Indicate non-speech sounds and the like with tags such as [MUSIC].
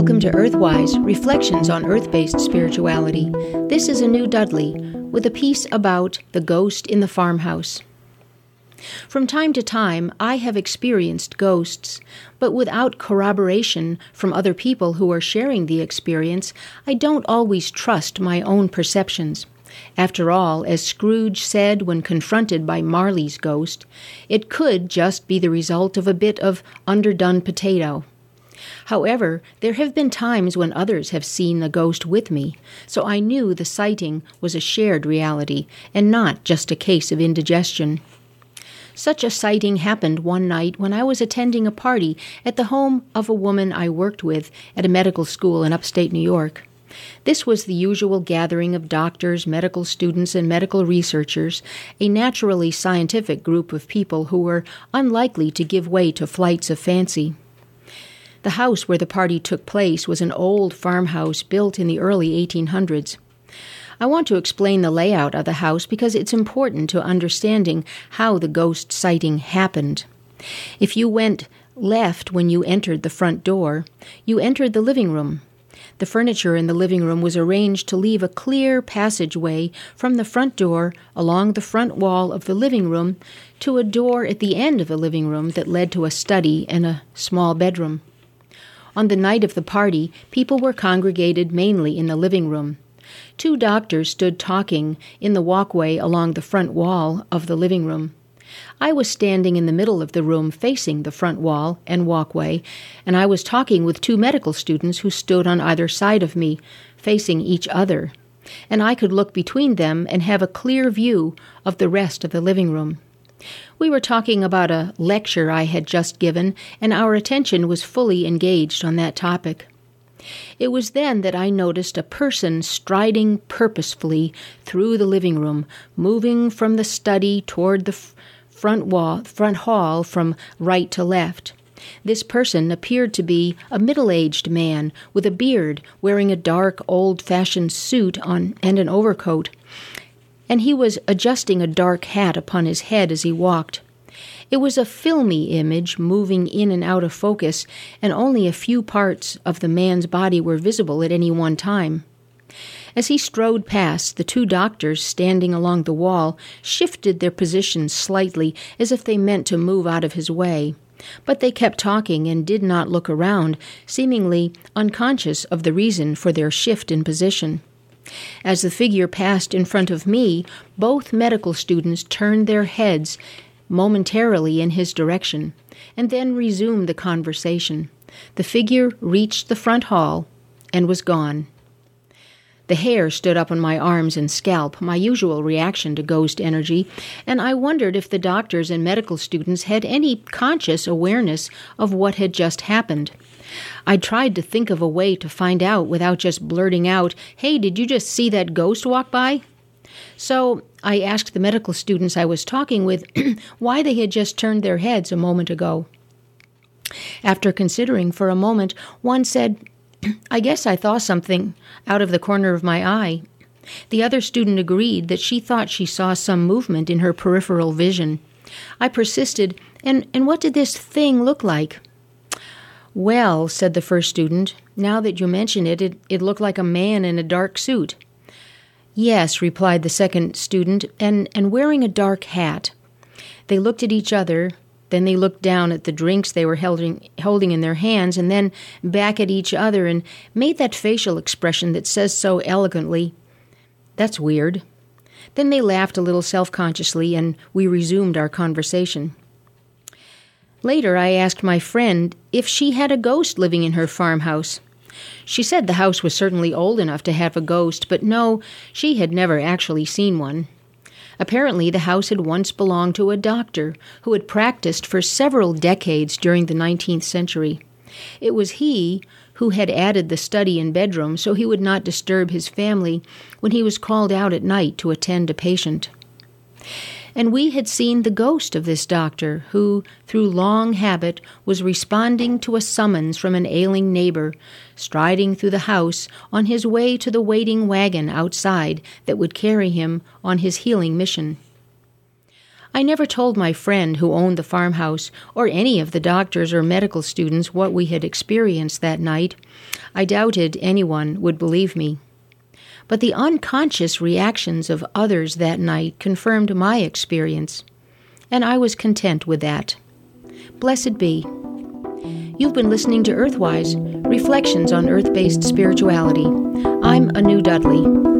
Welcome to Earthwise Reflections on Earth based Spirituality. This is Anu Dudley with a piece about the ghost in the farmhouse. From time to time, I have experienced ghosts, but without corroboration from other people who are sharing the experience, I don't always trust my own perceptions. After all, as Scrooge said when confronted by Marley's ghost, it could just be the result of a bit of underdone potato. However, there have been times when others have seen the ghost with me, so I knew the sighting was a shared reality and not just a case of indigestion. Such a sighting happened one night when I was attending a party at the home of a woman I worked with at a medical school in upstate New York. This was the usual gathering of doctors, medical students, and medical researchers, a naturally scientific group of people who were unlikely to give way to flights of fancy. The house where the party took place was an old farmhouse built in the early 1800s. I want to explain the layout of the house because it's important to understanding how the ghost sighting happened. If you went left when you entered the front door, you entered the living room. The furniture in the living room was arranged to leave a clear passageway from the front door along the front wall of the living room to a door at the end of the living room that led to a study and a small bedroom. On the night of the party, people were congregated mainly in the living room. Two doctors stood talking in the walkway along the front wall of the living room. I was standing in the middle of the room facing the front wall and walkway, and I was talking with two medical students who stood on either side of me, facing each other. And I could look between them and have a clear view of the rest of the living room. We were talking about a lecture I had just given, and our attention was fully engaged on that topic. It was then that I noticed a person striding purposefully through the living room, moving from the study toward the front wall, front hall from right to left. This person appeared to be a middle-aged man with a beard, wearing a dark, old-fashioned suit on and an overcoat and he was adjusting a dark hat upon his head as he walked. It was a filmy image moving in and out of focus, and only a few parts of the man's body were visible at any one time. As he strode past, the two doctors standing along the wall shifted their positions slightly as if they meant to move out of his way. But they kept talking and did not look around, seemingly unconscious of the reason for their shift in position. As the figure passed in front of me, both medical students turned their heads momentarily in his direction and then resumed the conversation. The figure reached the front hall and was gone. The hair stood up on my arms and scalp, my usual reaction to ghost energy, and I wondered if the doctors and medical students had any conscious awareness of what had just happened. I tried to think of a way to find out without just blurting out, Hey, did you just see that ghost walk by? So I asked the medical students I was talking with [CLEARS THROAT] why they had just turned their heads a moment ago. After considering for a moment, one said, I guess I saw something out of the corner of my eye. The other student agreed that she thought she saw some movement in her peripheral vision. I persisted, and, and what did this thing look like? Well, said the first student, now that you mention it, it, it looked like a man in a dark suit. Yes, replied the second student, and, and wearing a dark hat. They looked at each other, then they looked down at the drinks they were holding, holding in their hands, and then back at each other and made that facial expression that says so elegantly, That's weird. Then they laughed a little self consciously, and we resumed our conversation. Later, I asked my friend if she had a ghost living in her farmhouse. She said the house was certainly old enough to have a ghost, but no, she had never actually seen one. Apparently, the house had once belonged to a doctor who had practiced for several decades during the 19th century. It was he who had added the study and bedroom so he would not disturb his family when he was called out at night to attend a patient and we had seen the ghost of this doctor, who, through long habit, was responding to a summons from an ailing neighbor, striding through the house on his way to the waiting wagon outside that would carry him on his healing mission. I never told my friend who owned the farmhouse or any of the doctors or medical students what we had experienced that night. I doubted anyone would believe me. But the unconscious reactions of others that night confirmed my experience, and I was content with that. Blessed be. You've been listening to Earthwise Reflections on Earth Based Spirituality. I'm Anu Dudley.